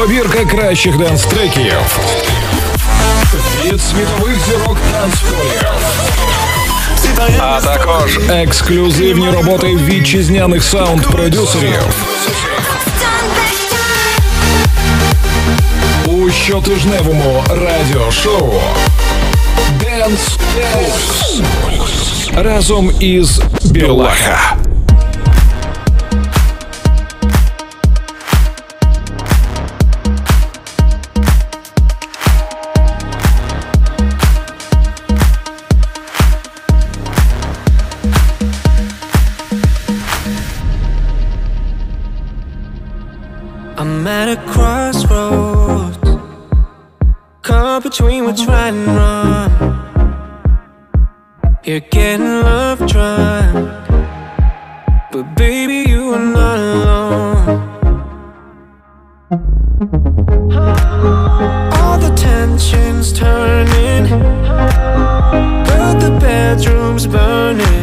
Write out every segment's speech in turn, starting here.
Добірка кращих денс-треків від світових зірок танцполів. А також ексклюзивні роботи вітчизняних саунд-продюсерів. У щотижневому радіошоу Dance Pulse разом із Білаха. Between which right and wrong. You're getting love drunk, but baby, you are not alone. All the tensions turning, but the bedroom's burning.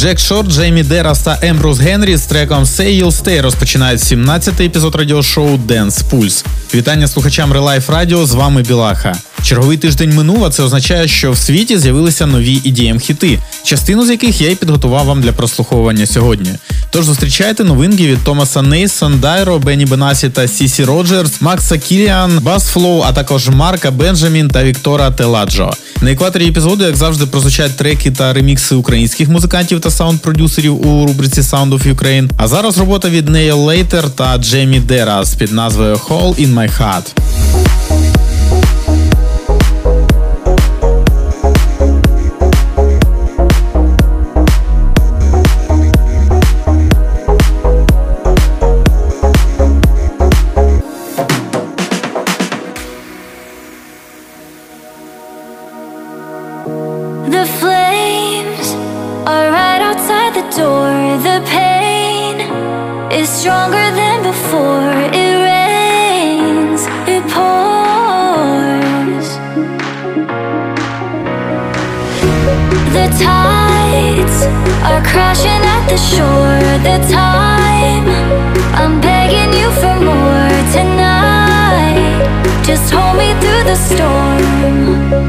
Джек Шорт, Джеймі Дерас та Ембрус Генрі з треком Say You'll Stay розпочинають 17-й епізод радіошоу Dance Pulse. Вітання слухачам Релайф Радіо. З вами Білаха. Черговий тиждень минув, а це означає, що в світі з'явилися нові EDM хіти, частину з яких я й підготував вам для прослуховування сьогодні. Тож зустрічайте новинки від Томаса Нейсон, Дайро, Бенні Бенасі та Сісі Роджерс, Макса Кіліан, Бас Флоу, а також Марка Бенджамін та Віктора Теладжо. На екваторі епізоду, як завжди, прозвучать треки та ремікси українських музикантів та саунд-продюсерів у рубриці Sound of Ukraine. А зараз робота від Нейл Лейтер та Джеймі з під назвою Hole in My Heart. Crashing at the shore. The time I'm begging you for more tonight. Just hold me through the storm.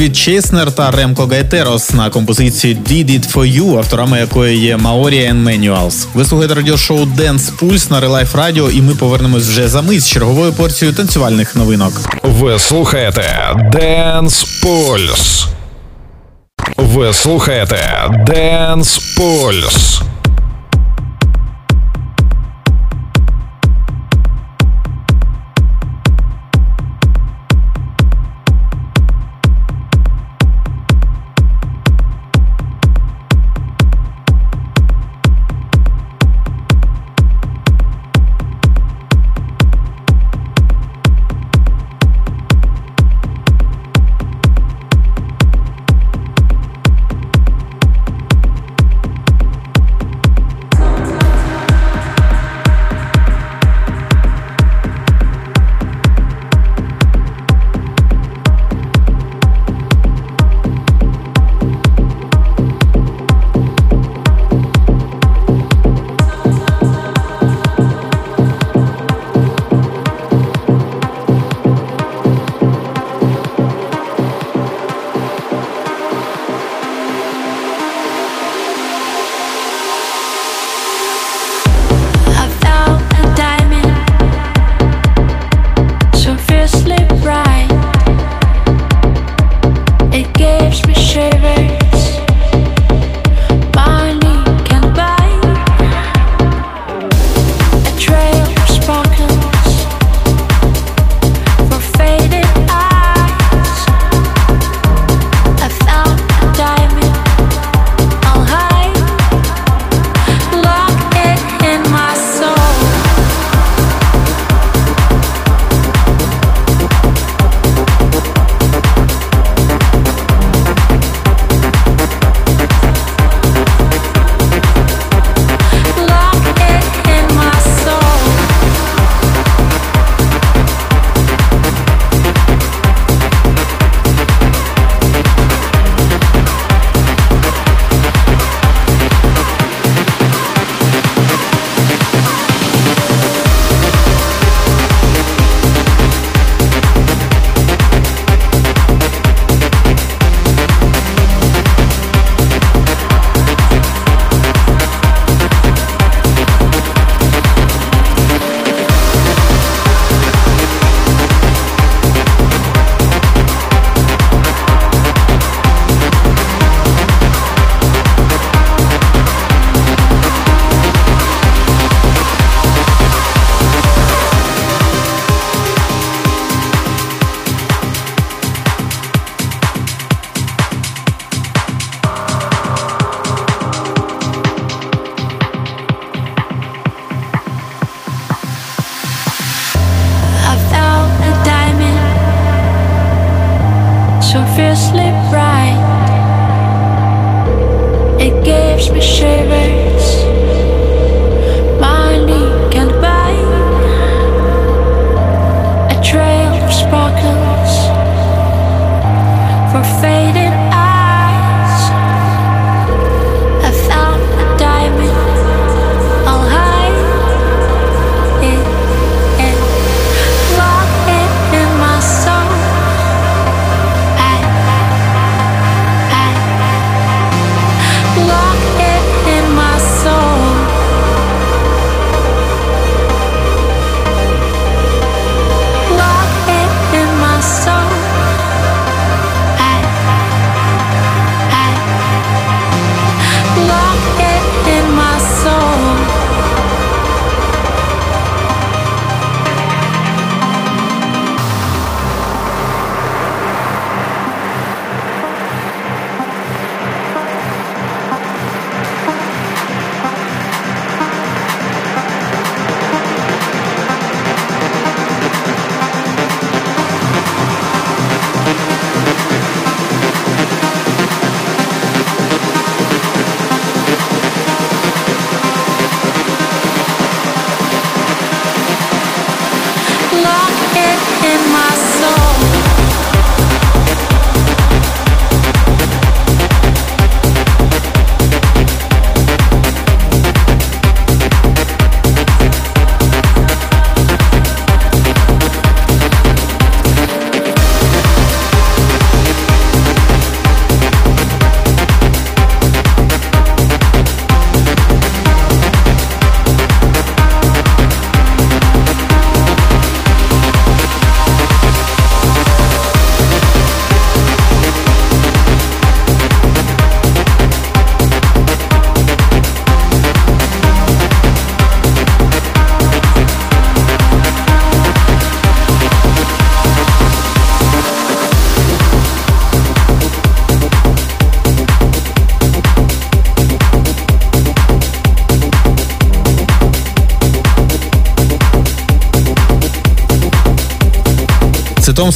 Світ Чеснер та Ремко Гайтерос на композиції «Did It For You», авторами якої є Маорія and Manuals. Ви слухаєте радіошоу Dance Pulse на Релайф Радіо, і ми повернемось вже за мить з черговою порцією танцювальних новинок. Ви слухаєте Dance Pulse. Ви слухаєте Dance Pulse.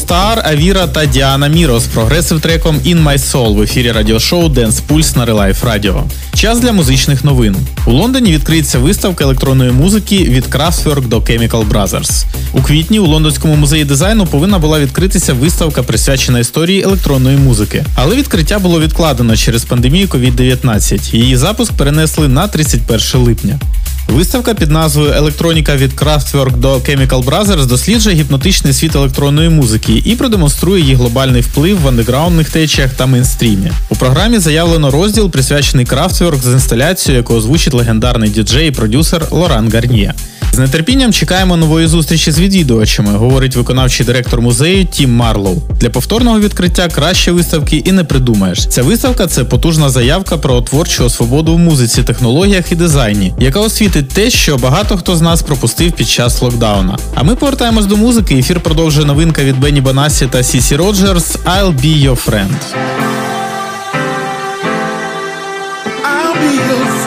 Стар, Авіра та Діана Міро з прогресив треком In My Soul в ефірі радіошоу Dance Pulse на Relife Radio. Час для музичних новин. У Лондоні відкриється виставка електронної музики від Kraftwerk до Chemical Brothers. У квітні у Лондонському музеї дизайну повинна була відкритися виставка, присвячена історії електронної музики. Але відкриття було відкладено через пандемію COVID-19. Її запуск перенесли на 31 липня. Виставка під назвою Електроніка від Kraftwerk до Chemical Brothers досліджує гіпнотичний світ електронної музики і продемонструє її глобальний вплив в андеграундних течіях та мейнстрімі. У програмі заявлено розділ, присвячений Kraftwerk з інсталяцією, яку озвучить легендарний діджей і продюсер Лоран Гарніє. З нетерпінням чекаємо нової зустрічі з відвідувачами, говорить виконавчий директор музею Тім Марлоу. Для повторного відкриття краще виставки і не придумаєш. Ця виставка це потужна заявка про творчу свободу в музиці, технологіях і дизайні, яка освітить те, що багато хто з нас пропустив під час локдауна. А ми повертаємось до музики. Ефір продовжує новинка від Бенні Банасі та Сісі Роджерс «I'll be your friend». I'll be your friend.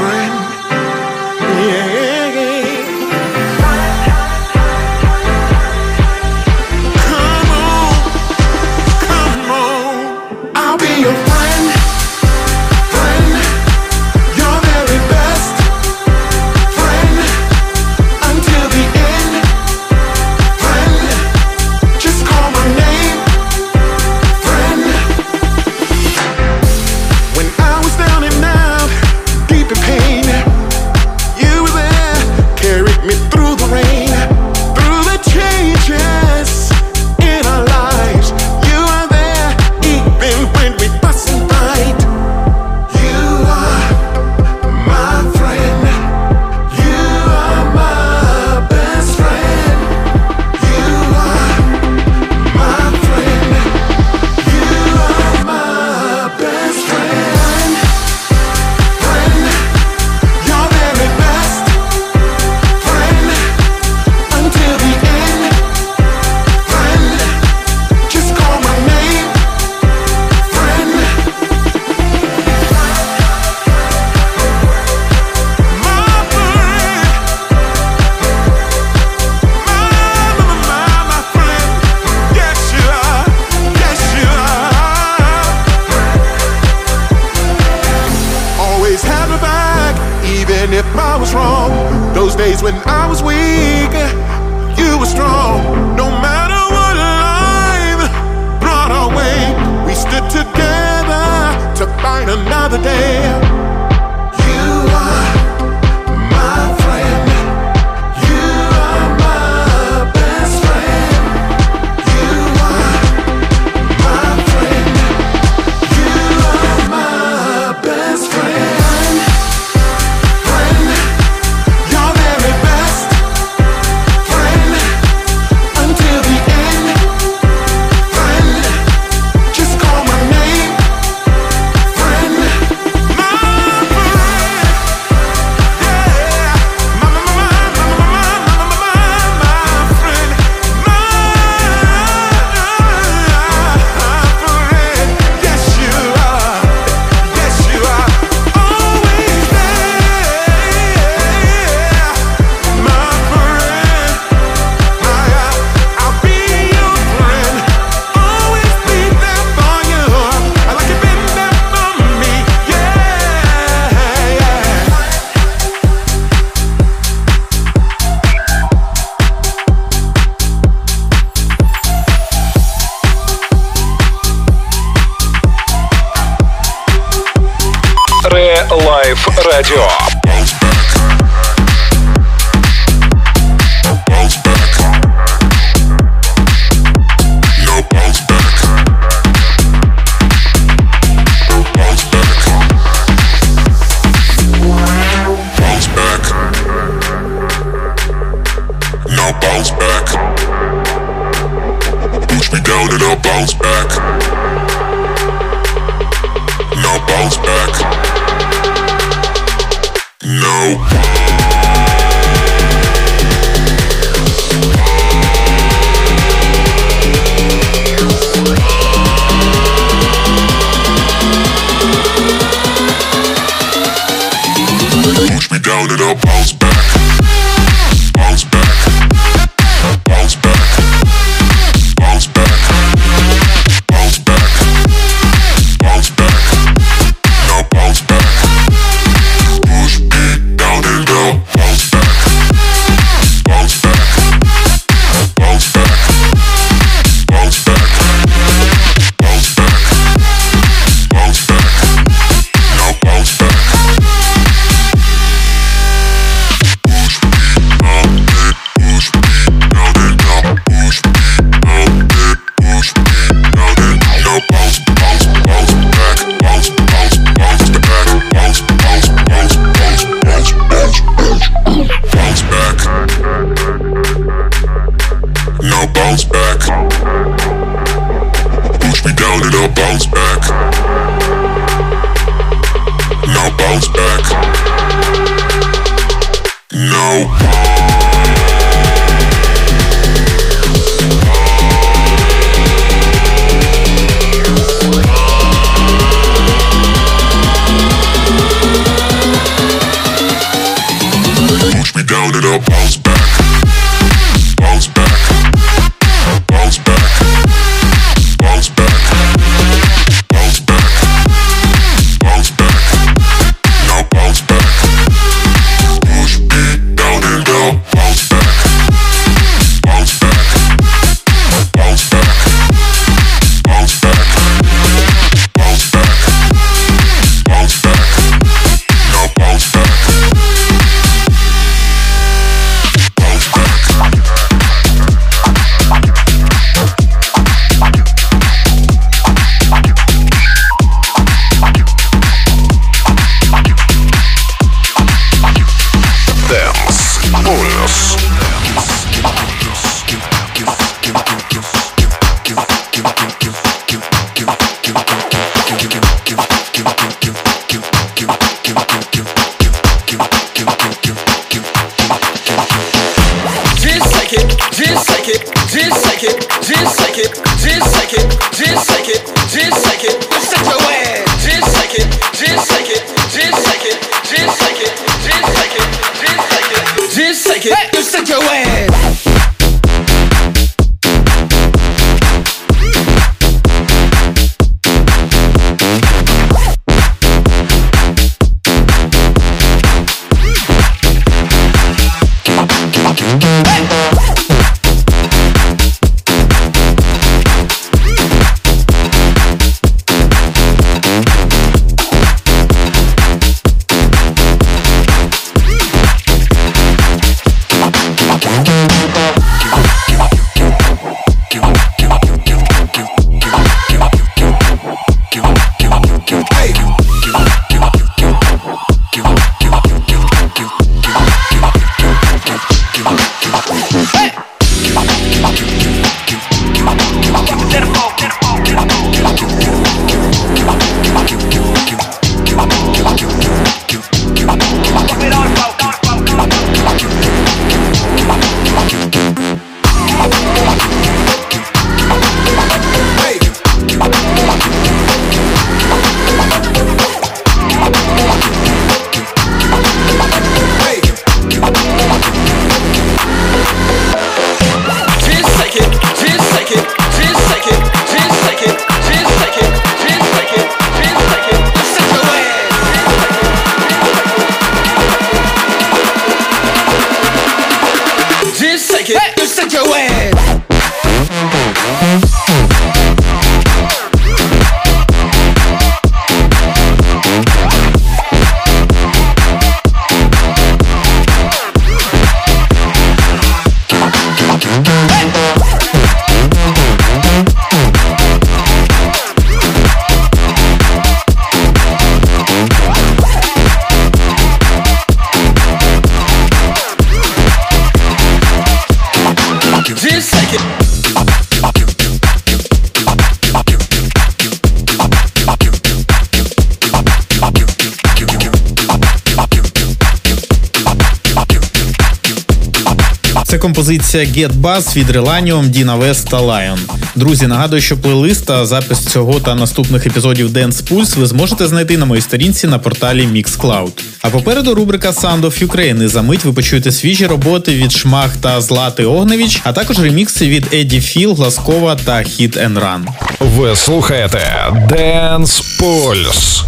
Це композиція Get Buzz від Relanium, Діна Вест та Lion. Друзі, нагадую, що плейлист та запис цього та наступних епізодів Dance Pulse ви зможете знайти на моїй сторінці на порталі Mixcloud. А попереду рубрика Sound of Ukraine. І за мить ви почуєте свіжі роботи від Шмах та Злати Огневіч, а також ремікси від Еді Філ, Гласкова та Hit and Run. Ви слухаєте Dance Pulse.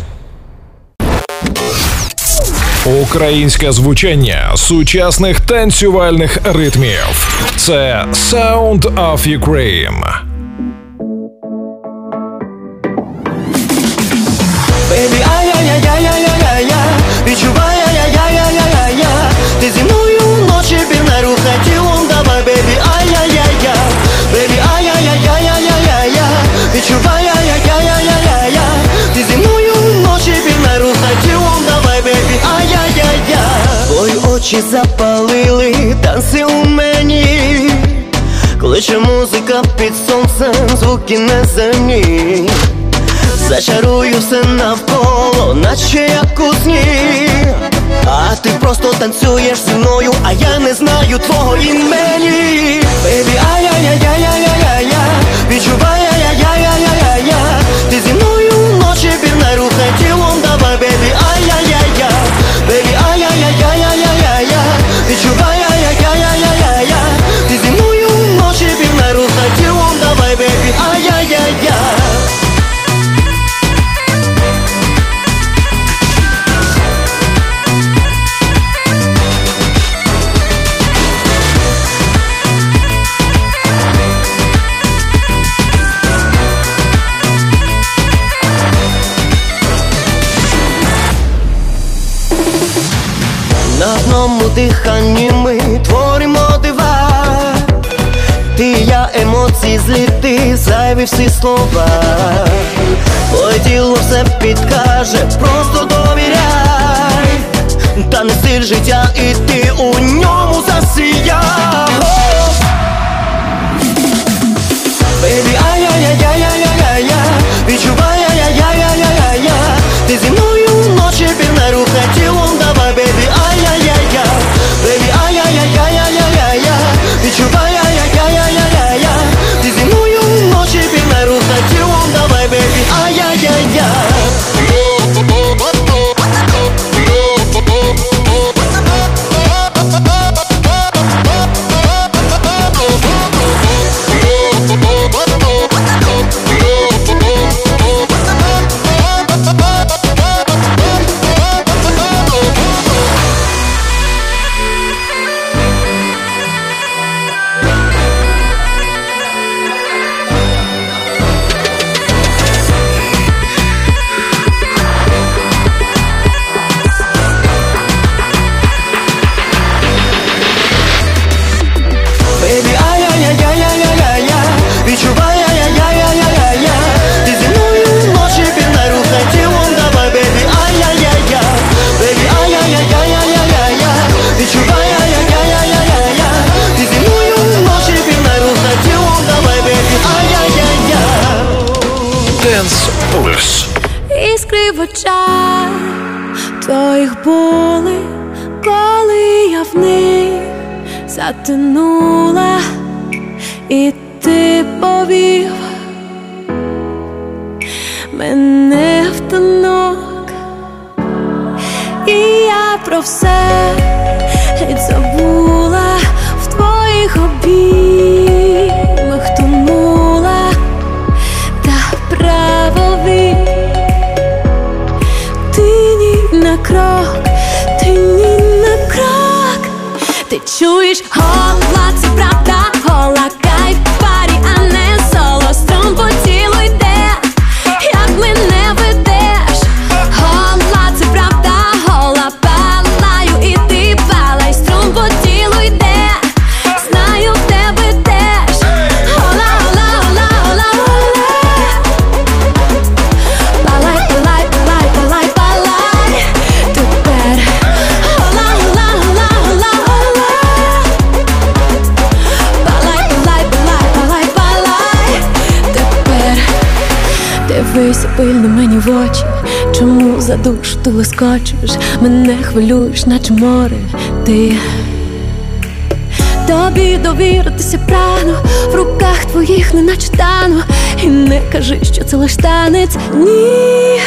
Українське звучання сучасних танцювальних ритмів. Це Sound of Ukraine. Очі запалили танці у мені. Кличе музика під сонцем, звуки неземні Зачарую все навколо, наче як у сні. А ти просто танцюєш зі мною, а я не знаю твого імені. Бейбі, ай-яй-яй-яй-яй-яй-я Відчувай, ай-яй-яй-яй-яй-я Ти зі мною вночі пів не рухай тілом, зайві всі слова. Твоє тіло все підкаже, просто довіряй. Та не стиль життя, і ти в очах твоїх були, коли я в них затинула, і ти повів мене в танок, і я про все. chus, rola-te pra trás. мені в очі, чому за душу ти лискочеш, мене хвилюєш, наче море, ти. Тобі довіритися прагну в руках твоїх, не наче тану, і не кажи, що це лиш танець, ні.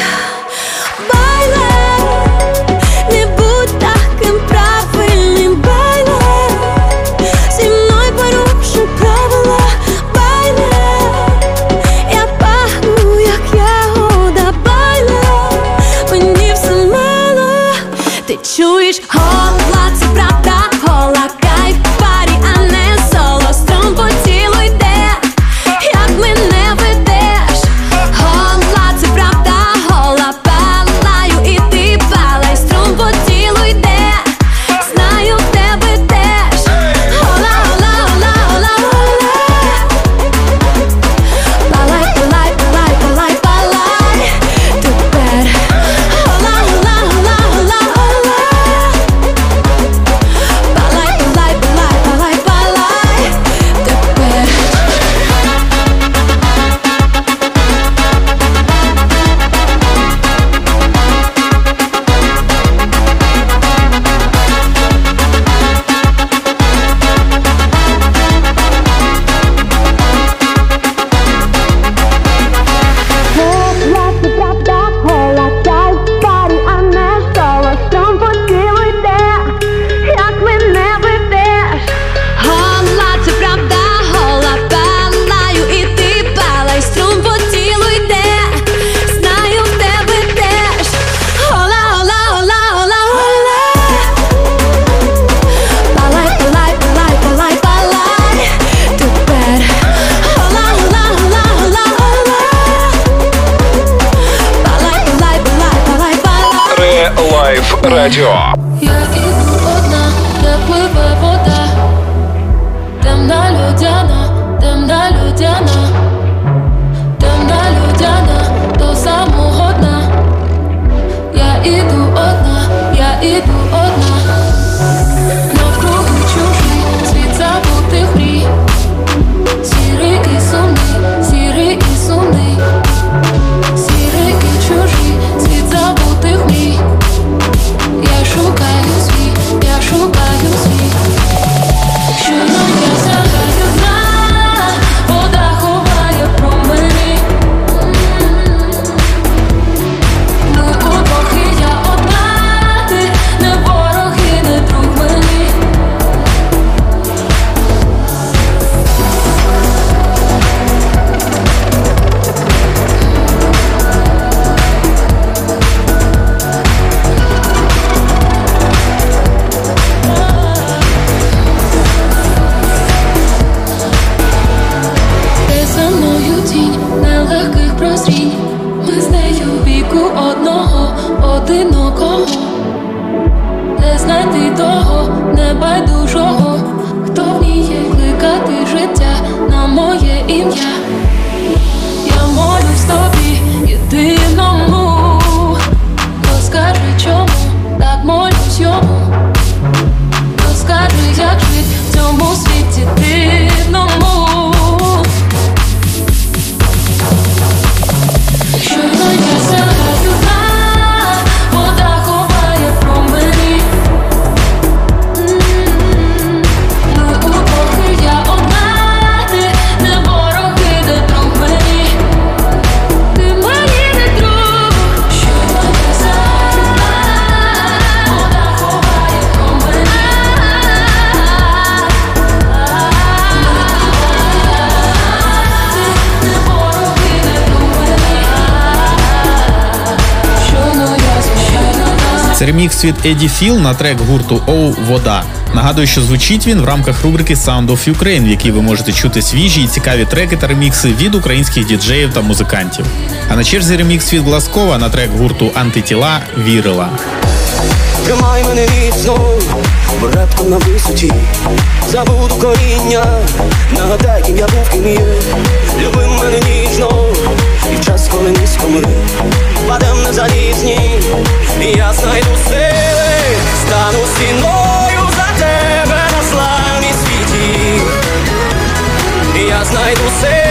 Це ремікс від Еді Філ на трек гурту Оу Вода. Нагадую, що звучить він в рамках рубрики Sound of Ukraine, в якій ви можете чути свіжі і цікаві треки та ремікси від українських діджеїв та музикантів. А на черзі ремікс від Гласкова на трек гурту Антитіла Вірила. Тримай мене міцно, бо на висоті Забуду коріння, нагадай, ким я був, ким є Люби мене ніжно, і час, коли низько ми Падем на залізні, і я знайду сили Стану стіною за тебе на славній світі. І я знайду сили,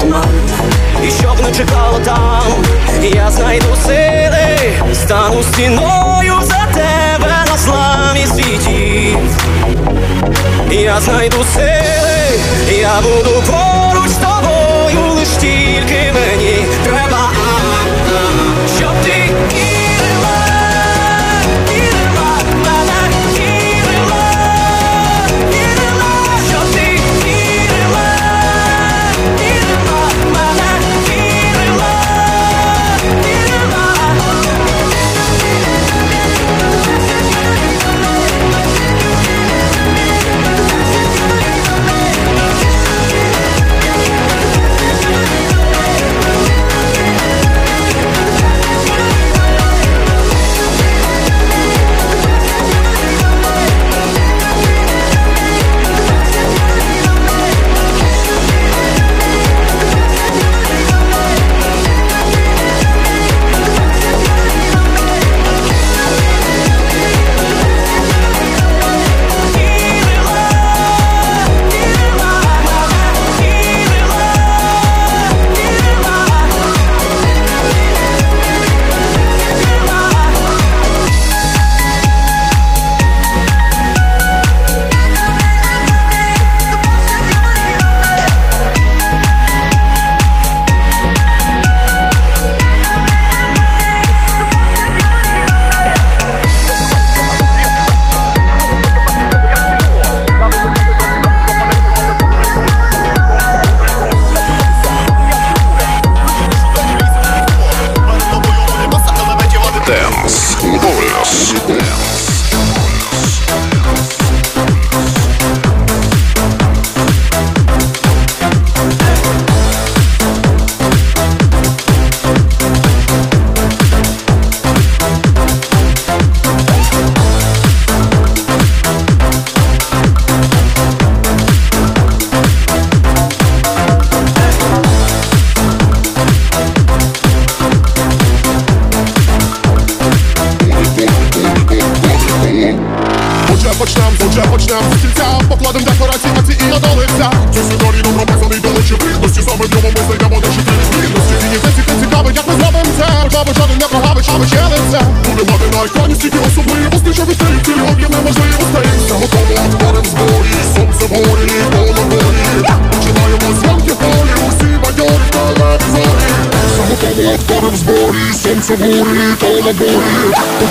туман І щоб не чекало там, я знайду сили Стану стіною за тебе на славі світі. Я знайду сили, я буду поруч з тобою, лиш тільки мені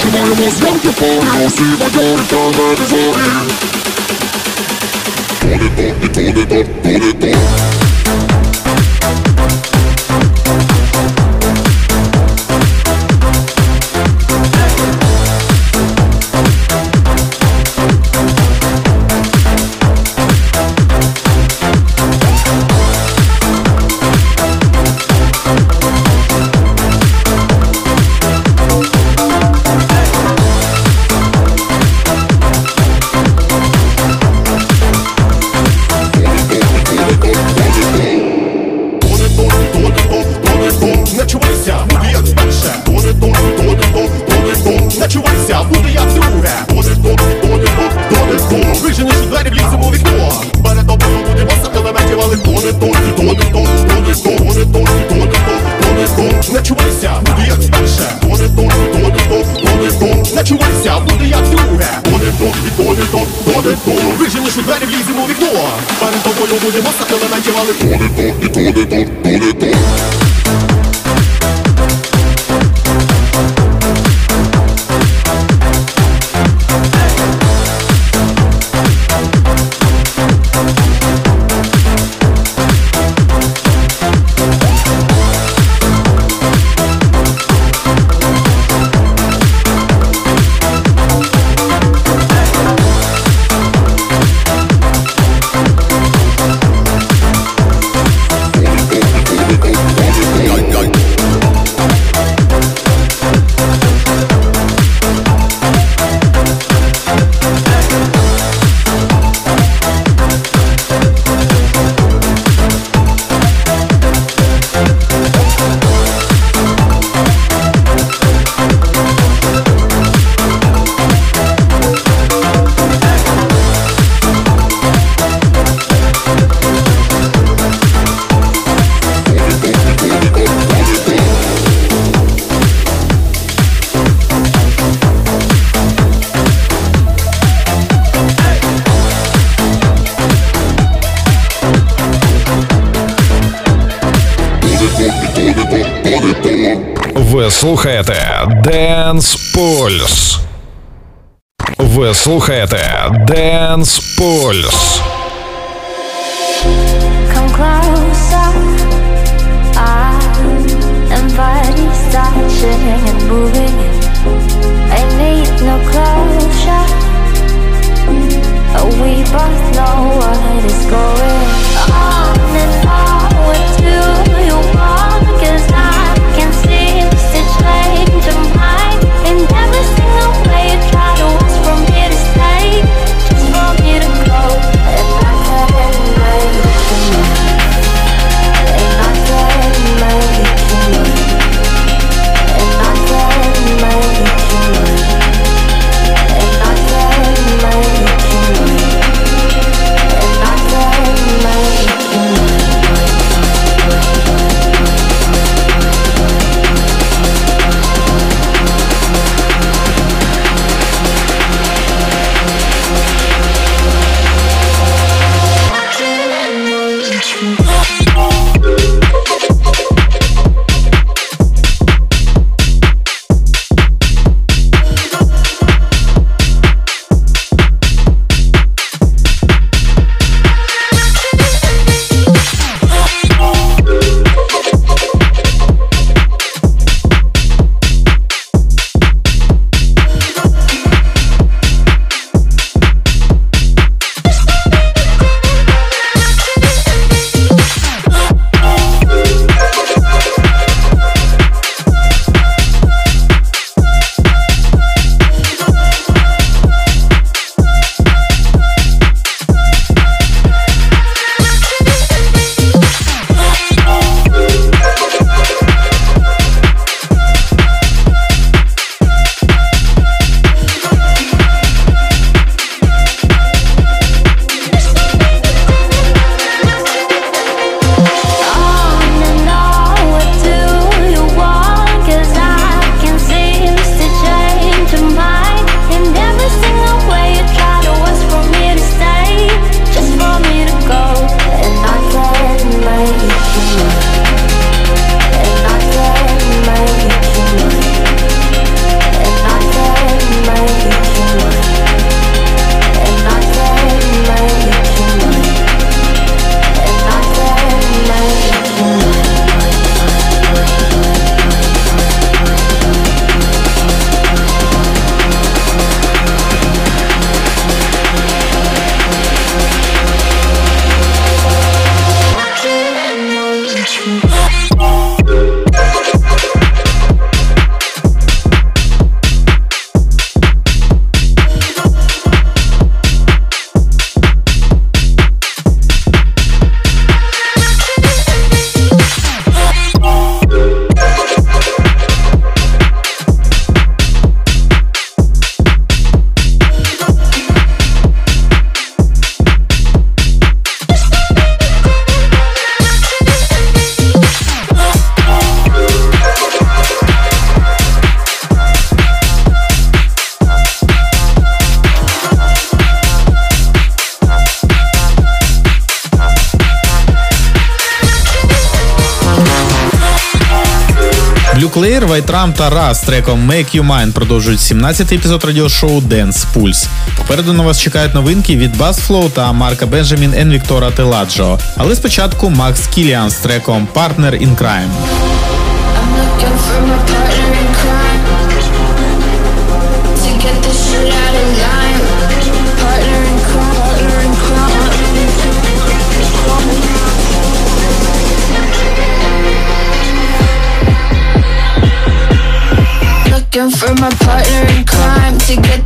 to my most wonderful house, see my God is over the Не чувайся, буде як перше, тоне тон, тоне тон, не чувайся, буде як друге, тоне у двері, вліземо у вікно. Перед тобою будемо сахали, надівали Тоне то, і тоне то Ви Артем тарас треком Make You Mine продовжують 17-й епізод радіошоу Dance Pulse. Попереду на вас чекають новинки від BuzzFlow та Марка Бенджамін Енвіктора Теладжо. Але спочатку Макс Кіліан з треком Partner in Crime. to get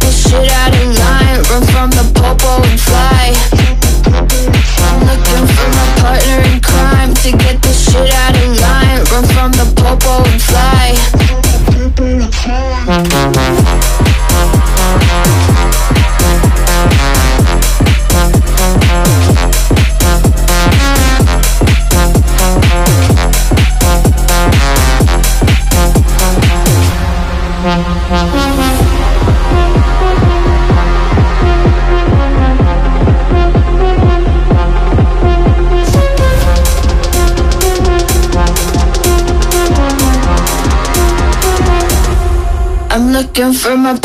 looking for my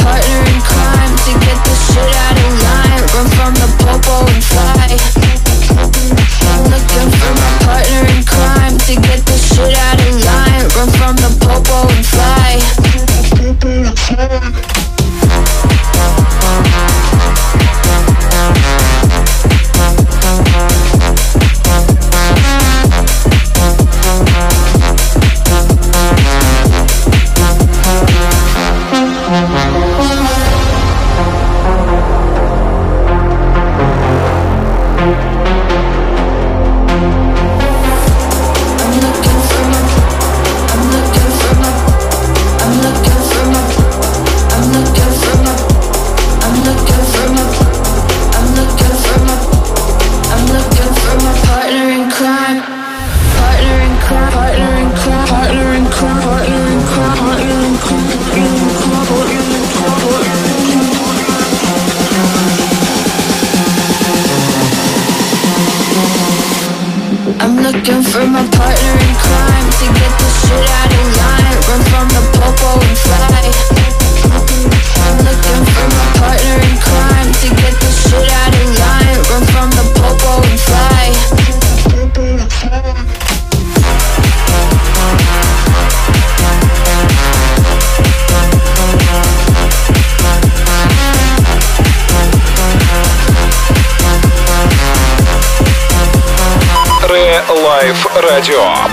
Sure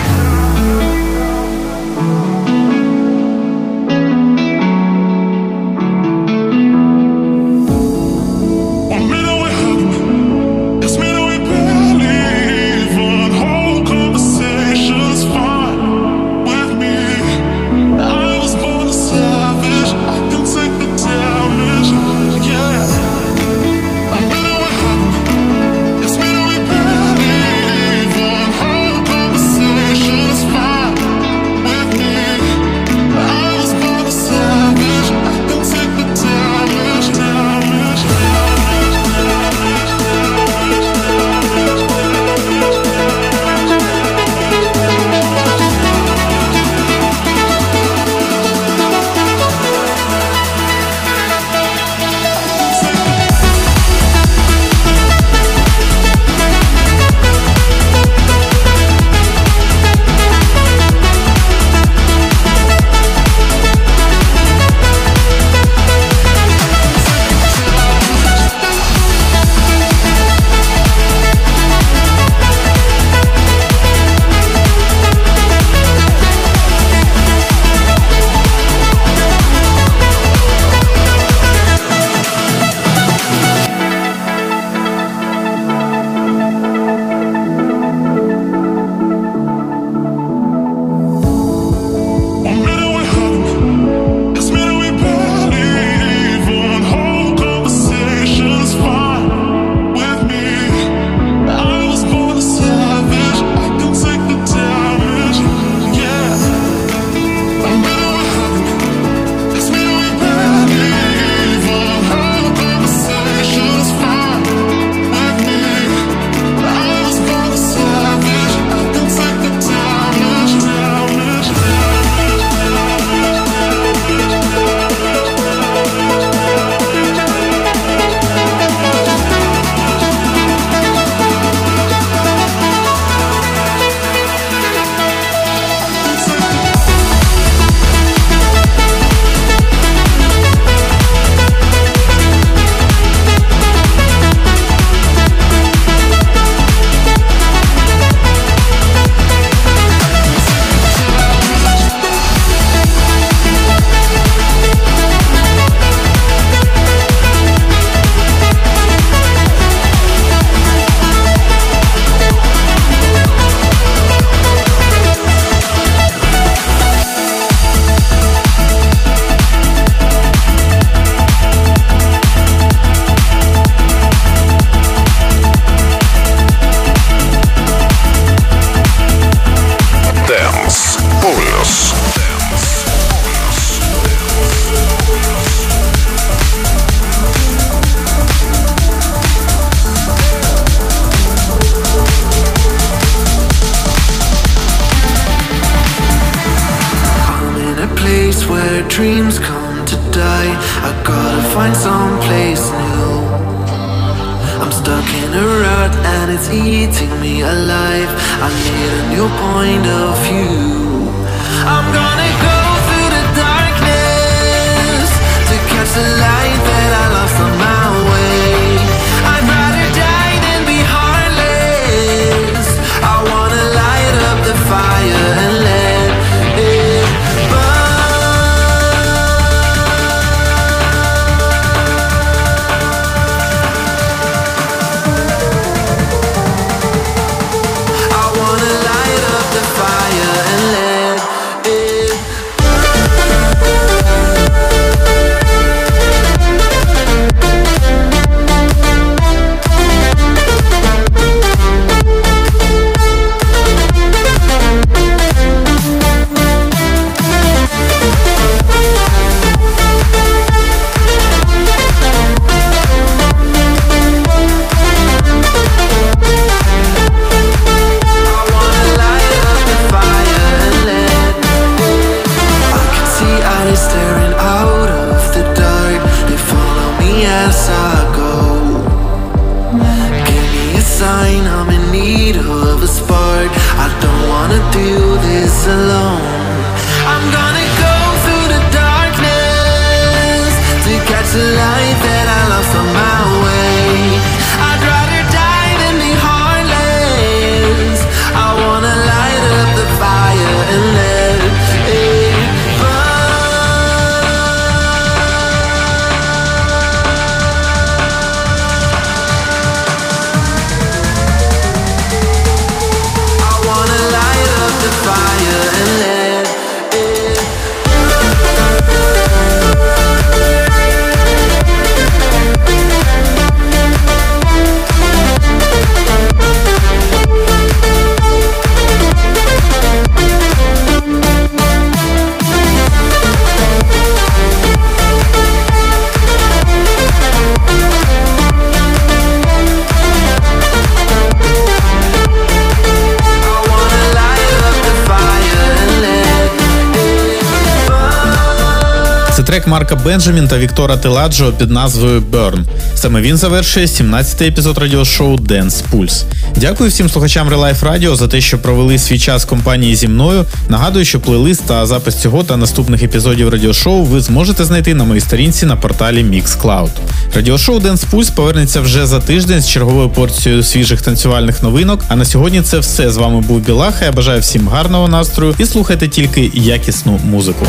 Марка Бенджамін та Віктора Теладжо під назвою Burn. Саме він завершує 17-й епізод радіошоу Dance Pulse. Дякую всім слухачам Relife Radio за те, що провели свій час компанії зі мною. Нагадую, що плейлист та запис цього та наступних епізодів радіошоу ви зможете знайти на моїй сторінці на порталі Mixcloud. Радіошоу Dance Pulse повернеться вже за тиждень з черговою порцією свіжих танцювальних новинок. А на сьогодні це все. З вами був Білаха. Я бажаю всім гарного настрою і слухайте тільки якісну музику.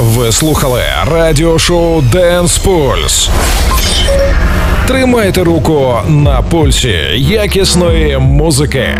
Ви слухали радіошоу Dance Pulse. Тримайте руку на пульсі якісної музики.